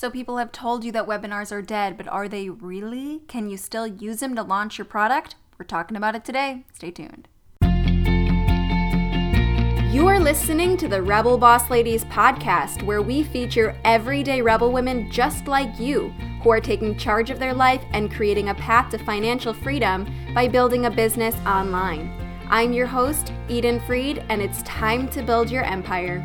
So, people have told you that webinars are dead, but are they really? Can you still use them to launch your product? We're talking about it today. Stay tuned. You are listening to the Rebel Boss Ladies podcast, where we feature everyday rebel women just like you who are taking charge of their life and creating a path to financial freedom by building a business online. I'm your host, Eden Freed, and it's time to build your empire.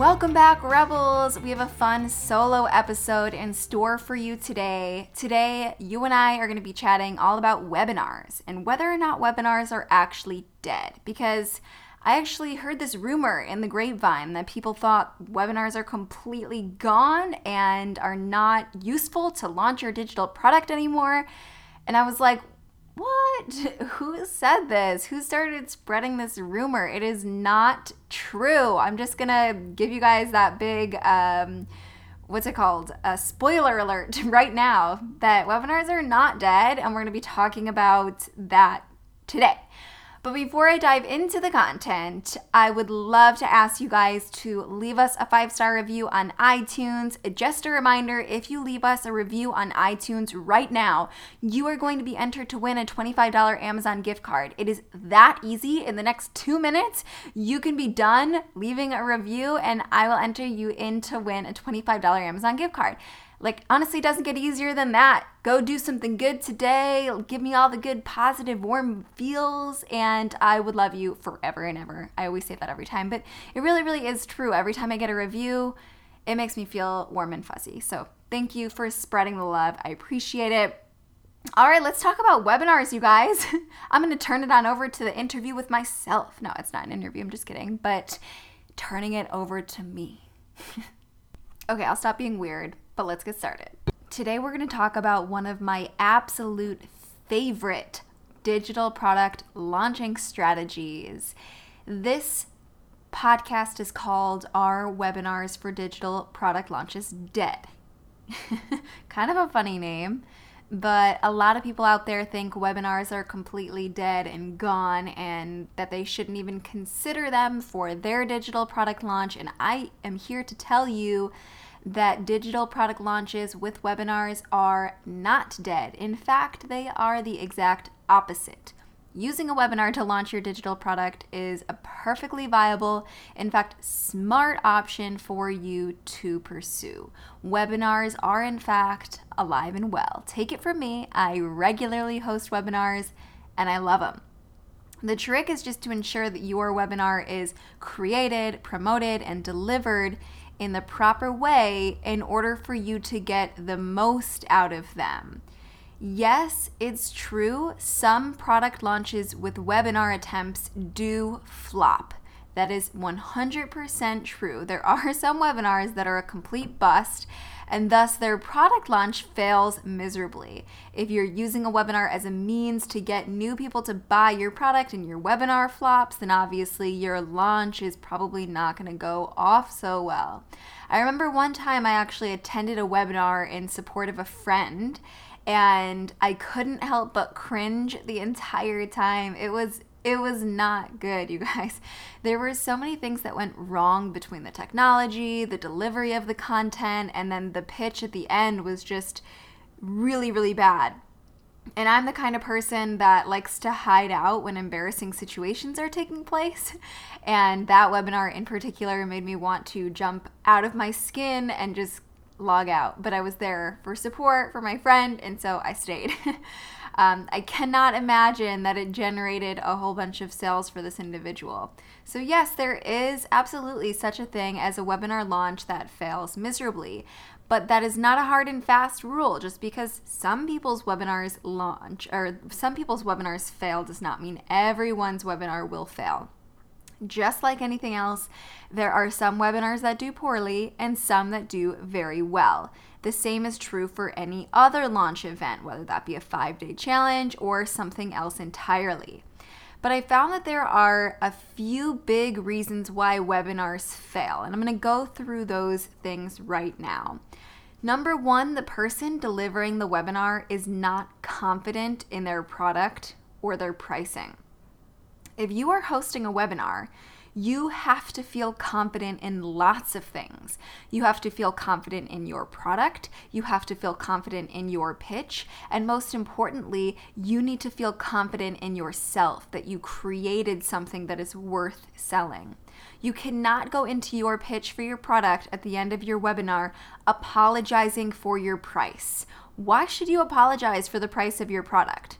Welcome back, Rebels. We have a fun solo episode in store for you today. Today, you and I are going to be chatting all about webinars and whether or not webinars are actually dead. Because I actually heard this rumor in the grapevine that people thought webinars are completely gone and are not useful to launch your digital product anymore. And I was like, what? Who said this? Who started spreading this rumor? It is not true. I'm just gonna give you guys that big, um, what's it called? A spoiler alert right now that webinars are not dead, and we're gonna be talking about that today. But before I dive into the content, I would love to ask you guys to leave us a five star review on iTunes. Just a reminder if you leave us a review on iTunes right now, you are going to be entered to win a $25 Amazon gift card. It is that easy. In the next two minutes, you can be done leaving a review, and I will enter you in to win a $25 Amazon gift card. Like, honestly, doesn't get easier than that. Go do something good today. Give me all the good, positive, warm feels, and I would love you forever and ever. I always say that every time, but it really, really is true. Every time I get a review, it makes me feel warm and fuzzy. So, thank you for spreading the love. I appreciate it. All right, let's talk about webinars, you guys. I'm going to turn it on over to the interview with myself. No, it's not an interview, I'm just kidding, but turning it over to me. okay, I'll stop being weird but let's get started. Today, we're going to talk about one of my absolute favorite digital product launching strategies. This podcast is called Are Webinars for Digital Product Launches Dead? kind of a funny name, but a lot of people out there think webinars are completely dead and gone and that they shouldn't even consider them for their digital product launch. And I am here to tell you that digital product launches with webinars are not dead. In fact, they are the exact opposite. Using a webinar to launch your digital product is a perfectly viable, in fact, smart option for you to pursue. Webinars are, in fact, alive and well. Take it from me, I regularly host webinars and I love them. The trick is just to ensure that your webinar is created, promoted, and delivered in the proper way in order for you to get the most out of them. Yes, it's true, some product launches with webinar attempts do flop. That is 100% true. There are some webinars that are a complete bust, and thus their product launch fails miserably. If you're using a webinar as a means to get new people to buy your product and your webinar flops, then obviously your launch is probably not going to go off so well. I remember one time I actually attended a webinar in support of a friend and I couldn't help but cringe the entire time. It was it was not good, you guys. There were so many things that went wrong between the technology, the delivery of the content, and then the pitch at the end was just really, really bad. And I'm the kind of person that likes to hide out when embarrassing situations are taking place. And that webinar in particular made me want to jump out of my skin and just log out. But I was there for support for my friend, and so I stayed. Um, I cannot imagine that it generated a whole bunch of sales for this individual. So, yes, there is absolutely such a thing as a webinar launch that fails miserably. But that is not a hard and fast rule. Just because some people's webinars launch or some people's webinars fail does not mean everyone's webinar will fail. Just like anything else, there are some webinars that do poorly and some that do very well. The same is true for any other launch event, whether that be a five day challenge or something else entirely. But I found that there are a few big reasons why webinars fail, and I'm gonna go through those things right now. Number one, the person delivering the webinar is not confident in their product or their pricing. If you are hosting a webinar, you have to feel confident in lots of things. You have to feel confident in your product, you have to feel confident in your pitch, and most importantly, you need to feel confident in yourself that you created something that is worth selling. You cannot go into your pitch for your product at the end of your webinar apologizing for your price. Why should you apologize for the price of your product?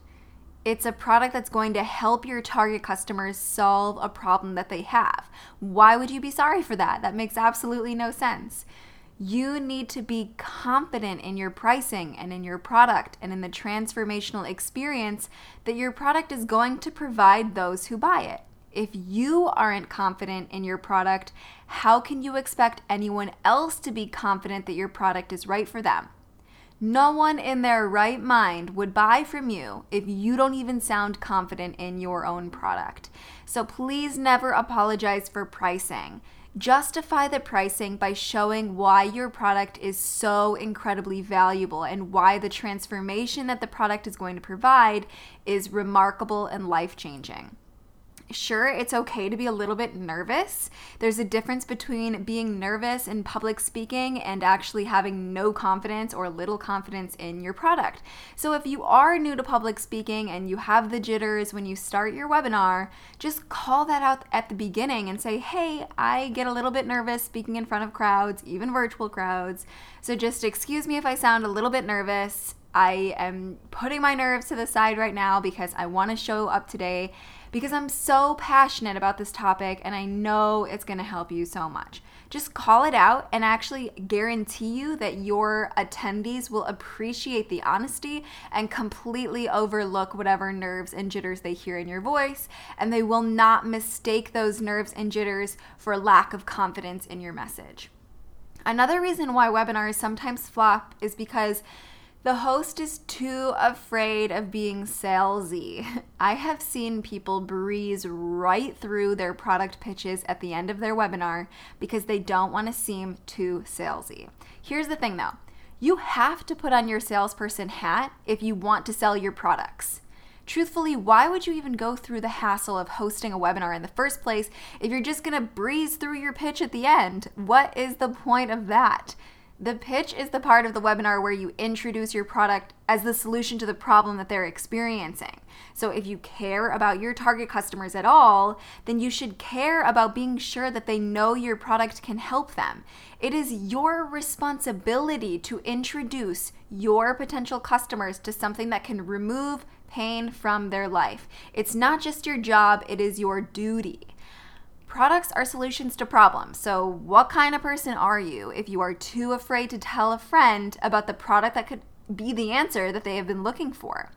It's a product that's going to help your target customers solve a problem that they have. Why would you be sorry for that? That makes absolutely no sense. You need to be confident in your pricing and in your product and in the transformational experience that your product is going to provide those who buy it. If you aren't confident in your product, how can you expect anyone else to be confident that your product is right for them? No one in their right mind would buy from you if you don't even sound confident in your own product. So please never apologize for pricing. Justify the pricing by showing why your product is so incredibly valuable and why the transformation that the product is going to provide is remarkable and life changing sure, it's okay to be a little bit nervous. There's a difference between being nervous in public speaking and actually having no confidence or little confidence in your product. So, if you are new to public speaking and you have the jitters when you start your webinar, just call that out at the beginning and say, hey, I get a little bit nervous speaking in front of crowds, even virtual crowds. So, just excuse me if I sound a little bit nervous. I am putting my nerves to the side right now because I want to show up today because I'm so passionate about this topic and I know it's going to help you so much. Just call it out and actually guarantee you that your attendees will appreciate the honesty and completely overlook whatever nerves and jitters they hear in your voice, and they will not mistake those nerves and jitters for lack of confidence in your message. Another reason why webinars sometimes flop is because the host is too afraid of being salesy. I have seen people breeze right through their product pitches at the end of their webinar because they don't want to seem too salesy. Here's the thing though you have to put on your salesperson hat if you want to sell your products. Truthfully, why would you even go through the hassle of hosting a webinar in the first place if you're just gonna breeze through your pitch at the end? What is the point of that? The pitch is the part of the webinar where you introduce your product as the solution to the problem that they're experiencing. So, if you care about your target customers at all, then you should care about being sure that they know your product can help them. It is your responsibility to introduce your potential customers to something that can remove pain from their life. It's not just your job, it is your duty. Products are solutions to problems. So, what kind of person are you if you are too afraid to tell a friend about the product that could be the answer that they have been looking for?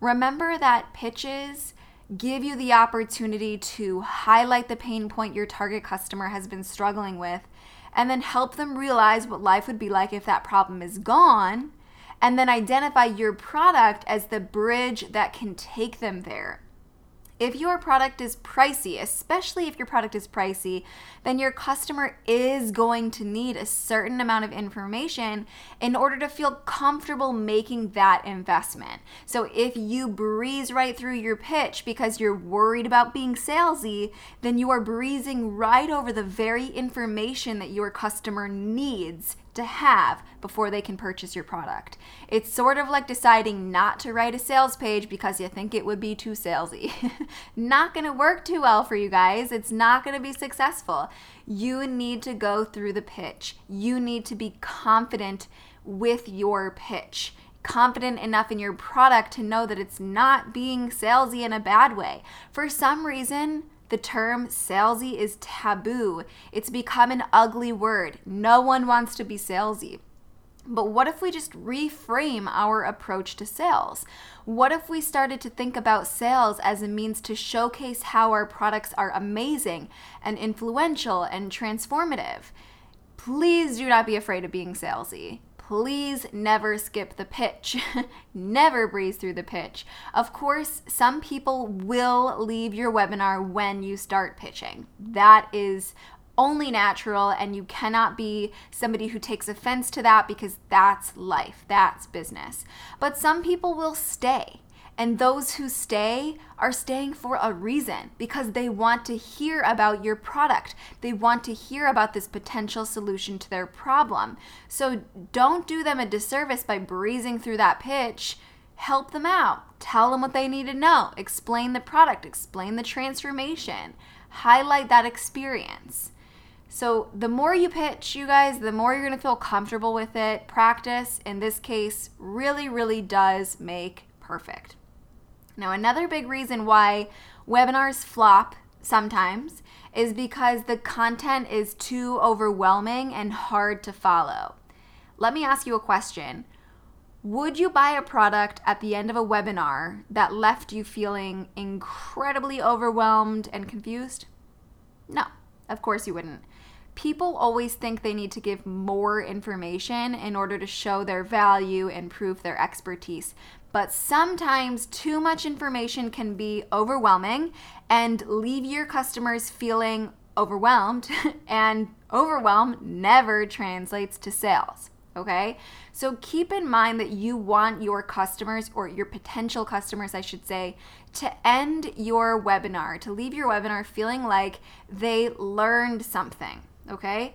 Remember that pitches give you the opportunity to highlight the pain point your target customer has been struggling with and then help them realize what life would be like if that problem is gone and then identify your product as the bridge that can take them there. If your product is pricey, especially if your product is pricey, then your customer is going to need a certain amount of information in order to feel comfortable making that investment. So if you breeze right through your pitch because you're worried about being salesy, then you are breezing right over the very information that your customer needs to have before they can purchase your product. It's sort of like deciding not to write a sales page because you think it would be too salesy. not going to work too well for you guys. It's not going to be successful. You need to go through the pitch. You need to be confident with your pitch confident enough in your product to know that it's not being salesy in a bad way. For some reason, the term salesy is taboo. It's become an ugly word. No one wants to be salesy. But what if we just reframe our approach to sales? What if we started to think about sales as a means to showcase how our products are amazing and influential and transformative? Please do not be afraid of being salesy please never skip the pitch. never breeze through the pitch. Of course, some people will leave your webinar when you start pitching. That is only natural and you cannot be somebody who takes offense to that because that's life, that's business. But some people will stay. And those who stay are staying for a reason because they want to hear about your product. They want to hear about this potential solution to their problem. So don't do them a disservice by breezing through that pitch. Help them out. Tell them what they need to know. Explain the product, explain the transformation, highlight that experience. So, the more you pitch, you guys, the more you're to feel comfortable with it. Practice, in this case, really, really does make perfect. Now, another big reason why webinars flop sometimes is because the content is too overwhelming and hard to follow. Let me ask you a question. Would you buy a product at the end of a webinar that left you feeling incredibly overwhelmed and confused? No, of course you wouldn't. People always think they need to give more information in order to show their value and prove their expertise but sometimes too much information can be overwhelming and leave your customers feeling overwhelmed, and overwhelm never translates to sales. Okay, so keep in mind that you want your customers, or your potential customers, I should say, to end your webinar, to leave your webinar feeling like they learned something. Okay,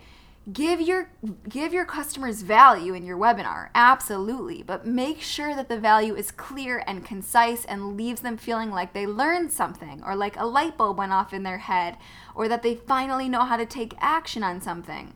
give your give your customers value in your webinar absolutely but make sure that the value is clear and concise and leaves them feeling like they learned something or like a light bulb went off in their head or that they finally know how to take action on something.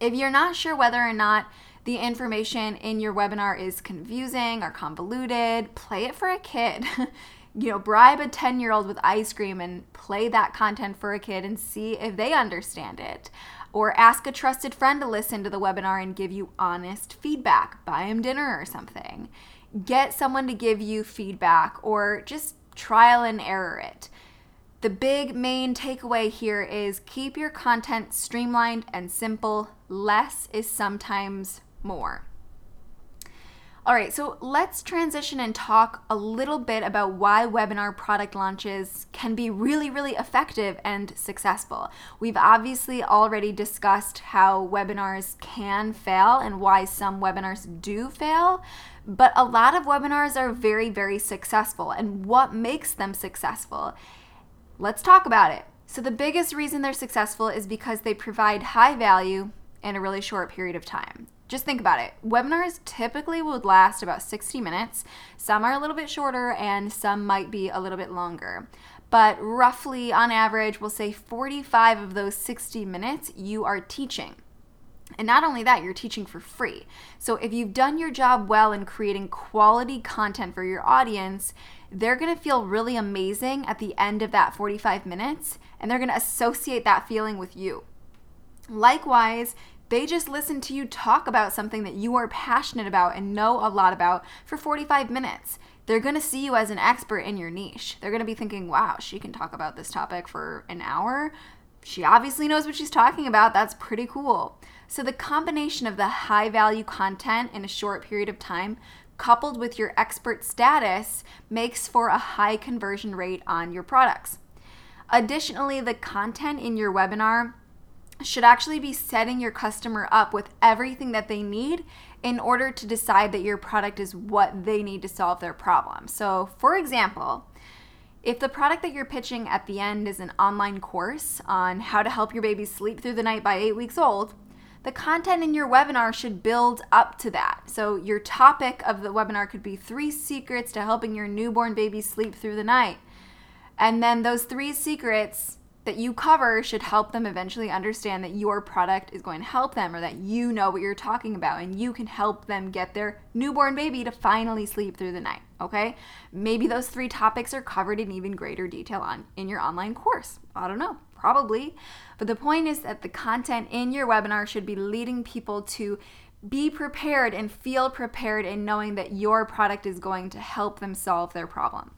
If you're not sure whether or not the information in your webinar is confusing or convoluted play it for a kid you know, bribe a 10 year old with ice cream and play that content for a kid and see if they understand it. Or ask a trusted friend to listen to the webinar and give you honest feedback. Buy them dinner or something. Get someone to give you feedback or just trial and error it. The big main takeaway here is keep your content streamlined and simple. Less is sometimes more. All right, so let's transition and talk a little bit about why webinar product launches can be really, really effective and successful. We've obviously already discussed how webinars can fail and why some webinars do fail, but a lot of webinars are very, very successful. And what makes them successful? Let's talk about it. So, the biggest reason they're successful is because they provide high value in a really short period of time just think about it. Webinars typically would last about 60 minutes. Some are a little bit shorter and some might be a little bit longer. But roughly on average, we'll say 45 of those 60 minutes you are teaching. And not only that, you're teaching for free. So if you've done your job well in creating quality content for your audience, they're gonna feel really amazing at the end of that 45 minutes and they're gonna associate that feeling with you. Likewise, they just listen to you talk about something that you are passionate about and know a lot about for 45 minutes. They're going to see you as an expert in your niche. They're going to be thinking, wow, she can talk about this topic for an hour. She obviously knows what she's talking about. That's pretty cool. So, the combination of the high value content in a short period of time coupled with your expert status makes for a high conversion rate on your products. Additionally, the content in your webinar should actually be setting your customer up with everything that they need in order to decide that your product is what they need to solve their problem. So, for example, if the product that you're pitching at the end is an online course on how to help your baby sleep through the night by eight weeks old, the content in your webinar should build up to that. So, your topic of the webinar could be three secrets to helping your newborn baby sleep through the night. And then those three secrets that you cover should help them eventually understand that your product is going to help them or that you know what you're talking about and you can help them get their newborn baby to finally sleep through the night okay? Maybe those three topics are covered in even greater detail on in your online course. I don't know probably. But the point is that the content in your webinar should be leading people to be prepared and feel prepared in knowing that your product is going to help them solve their problem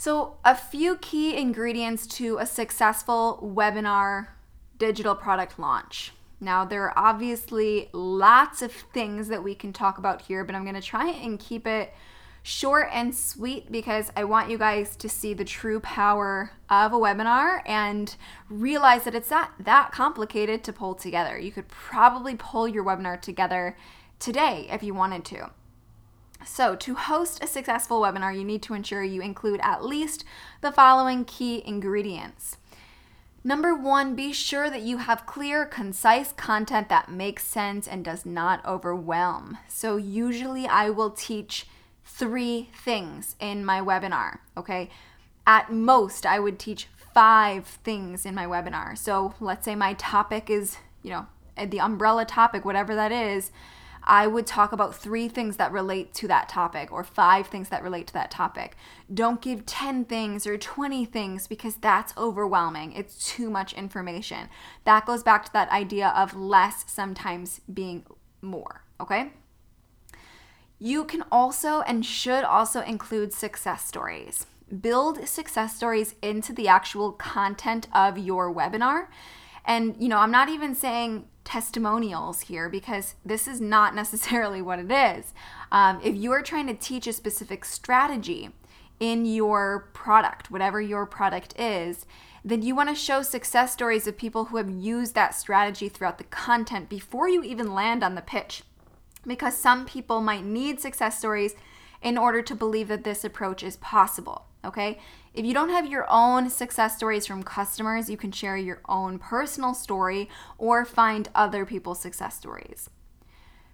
so, a few key ingredients to a successful webinar digital product launch. Now, there are obviously lots of things that we can talk about here, but I'm going to try and keep it short and sweet because I want you guys to see the true power of a webinar and realize that it's not that complicated to pull together. You could probably pull your webinar together today if you wanted to. So, to host a successful webinar, you need to ensure you include at least the following key ingredients. Number one, be sure that you have clear, concise content that makes sense and does not overwhelm. So, usually I will teach three things in my webinar, okay? At most, I would teach five things in my webinar. So, let's say my topic is, you know, the umbrella topic, whatever that is I would talk about three things that relate to that topic or five things that relate to that topic. Don't give 10 things or 20 things because that's overwhelming. It's too much information. That goes back to that idea of less sometimes being more, okay? You can also and should also include success stories. Build success stories into the actual content of your webinar. And, you know, I'm not even saying testimonials here because this is not necessarily what it is. Um, if you are trying to teach a specific strategy in your product, whatever your product is, then you want to show success stories of people who have used that strategy throughout the content before you even land on the pitch. Because some people might need success stories in order to believe that this approach is possible. Okay. If you don't have your own success stories from customers, you can share your own personal story or find other people's success stories.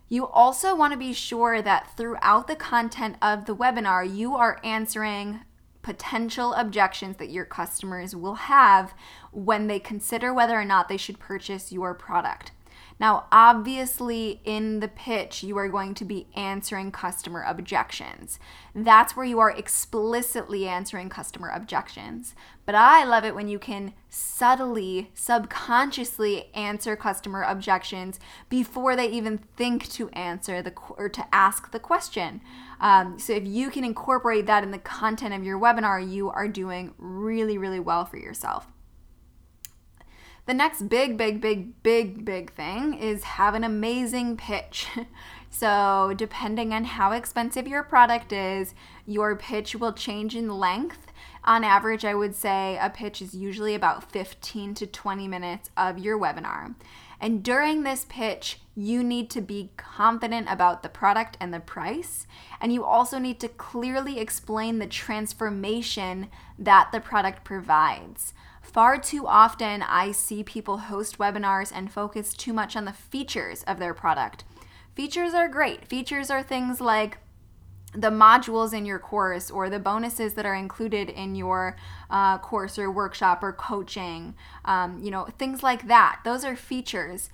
You also want to be sure that throughout the content of the webinar, you are answering potential objections that your customers will have when they consider whether or not they should purchase your product. Now, obviously, in the pitch, you are going to be answering customer objections. That's where you are explicitly answering customer objections. But I love it when you can subtly, subconsciously answer customer objections before they even think to answer the or to ask the question. Um, so if you can incorporate that in the content of your webinar, you are doing really, really well for yourself. The next big, big, big, big, big thing is have an amazing pitch. so, depending on how expensive your product is, your pitch will change in length. On average, I would say a pitch is usually about 15 to 20 minutes of your webinar. And during this pitch, you need to be confident about the product and the price. And you also need to clearly explain the transformation that the product provides. Far too often, I see people host webinars and focus too much on the features of their product. Features are great. Features are things like the modules in your course or the bonuses that are included in your uh, course or workshop or coaching, um, you know, things like that. Those are features.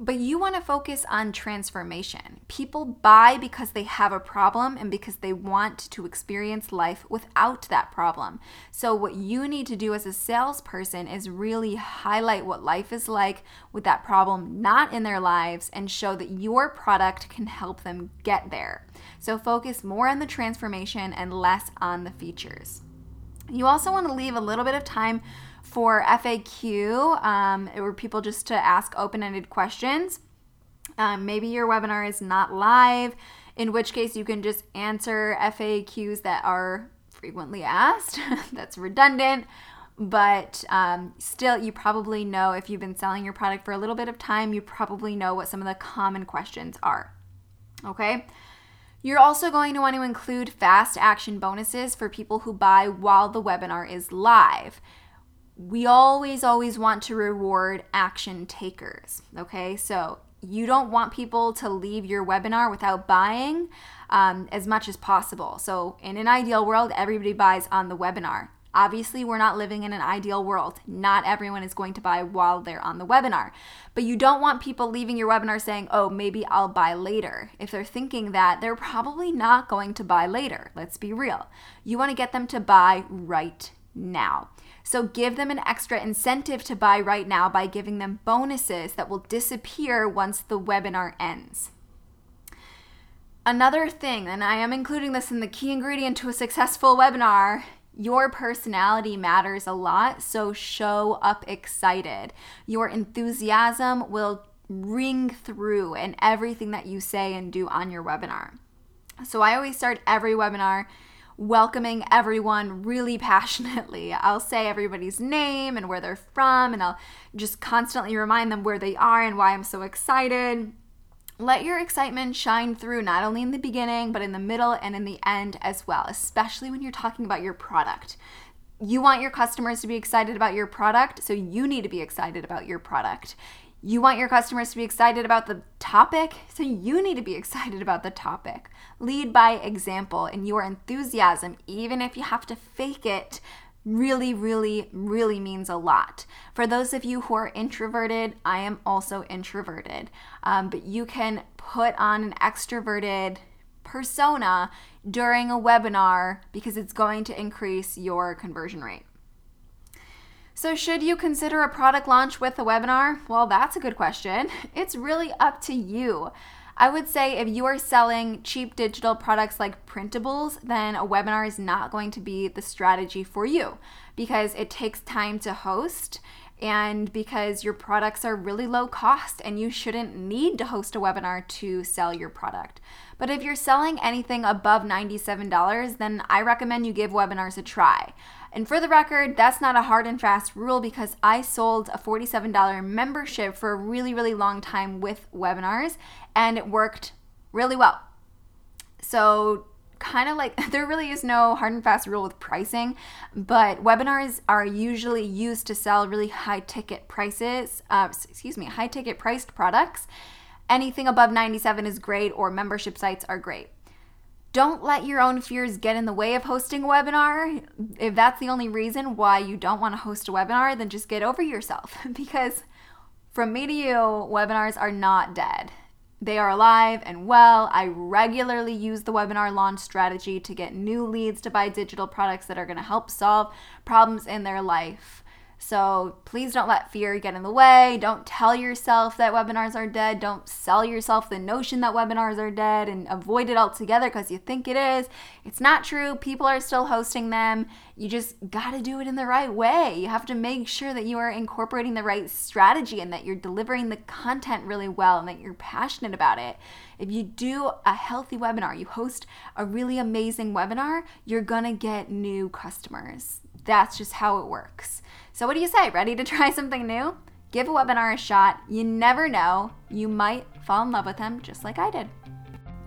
But you want to focus on transformation. People buy because they have a problem and because they want to experience life without that problem. So, what you need to do as a salesperson is really highlight what life is like with that problem not in their lives and show that your product can help them get there. So, focus more on the transformation and less on the features. You also want to leave a little bit of time for FAQ, um, or people just to ask open ended questions. Um, maybe your webinar is not live, in which case you can just answer FAQs that are frequently asked. That's redundant, but um, still, you probably know if you've been selling your product for a little bit of time, you probably know what some of the common questions are. Okay. You're also going to want to include fast action bonuses for people who buy while the webinar is live we always, always want to reward action takers. Okay, so you don't want people to leave your webinar without buying um, as much as possible. So, in an ideal world, everybody buys on the webinar. Obviously, we're not living in an ideal world. Not everyone is going to buy while they're on the webinar. But you don't want people leaving your webinar saying, oh, maybe I'll buy later. If they're thinking that, they're probably not going to buy later. Let's be real. You want to get them to buy right now. So give them an extra incentive to buy right now by giving them bonuses that will disappear once the webinar ends. Another thing, and I am including this in the key ingredient to a successful webinar, your personality matters a lot, so show up excited. Your enthusiasm will ring through in everything that you say and do on your webinar. So I always start every webinar welcoming everyone really passionately. I'll say everybody's name and where they're from, and I'll just constantly remind them where they are and why I'm so excited. Let your excitement shine through not only in the beginning, but in the middle and in the end as well, especially when you're talking about your product. You want your customers to be excited about your product, so you need to be excited about your product. You want your customers to be excited about the topic, so you need to be excited about the topic. Lead by example, and your enthusiasm, even if you have to fake it, really, really, really means a lot. For those of you who are introverted, I am also introverted, um, but you can put on an extroverted persona during a webinar because it's going to increase your conversion rate. So, should you consider a product launch with a webinar? Well, that's a good question. It's really up to you. I would say if you are selling cheap digital products like printables, then a webinar is not going to be the strategy for you because it takes time to host and because your products are really low cost and you shouldn't need to host a webinar to sell your product. But if you're selling anything above $97, then I recommend you give webinars a try. And for the record, that's not a hard and fast rule because I sold a $47 membership for a really, really long time with webinars and it worked really well. So, kind of like there really is no hard and fast rule with pricing, but webinars are usually used to sell really high ticket prices, uh, excuse me, high ticket priced products. Anything above 97 is great, or membership sites are great. Don't let your own fears get in the way of hosting a webinar. If that's the only reason why you don't want to host a webinar, then just get over yourself because from me to you, webinars are not dead. They are alive and well. I regularly use the webinar launch strategy to get new leads to buy digital products that are going to help solve problems in their life. So please don't let fear get in the way. Don't tell yourself that webinars are dead. Don't sell yourself the notion that webinars are dead and avoid it altogether because you think it is. It's not true. People are still hosting them. You just got to do it in the right way. You have to make sure that you are incorporating the right strategy and that you're delivering the content really well and that you're passionate about it. If you do a healthy webinar, you host a really amazing webinar, you're going to get new customers. That's just how it works. So, what do you say? Ready to try something new? Give a webinar a shot. You never know, you might fall in love with them just like I did.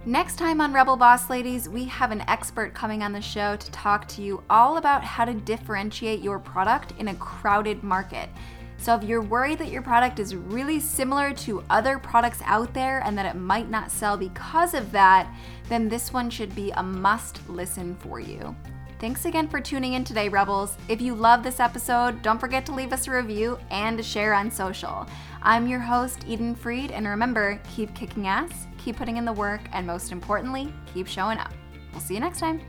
Next time on Rebel Boss Ladies, we have an expert coming on the show to talk to you all about how to differentiate your product in a crowded market. So, if you're worried that your product is really similar to other products out there and that it might not sell because of that, then this one should be a must listen for you. Thanks again for tuning in today, Rebels. If you love this episode, don't forget to leave us a review and share on social. I'm your host, Eden Freed, and remember keep kicking ass, keep putting in the work, and most importantly, keep showing up. We'll see you next time.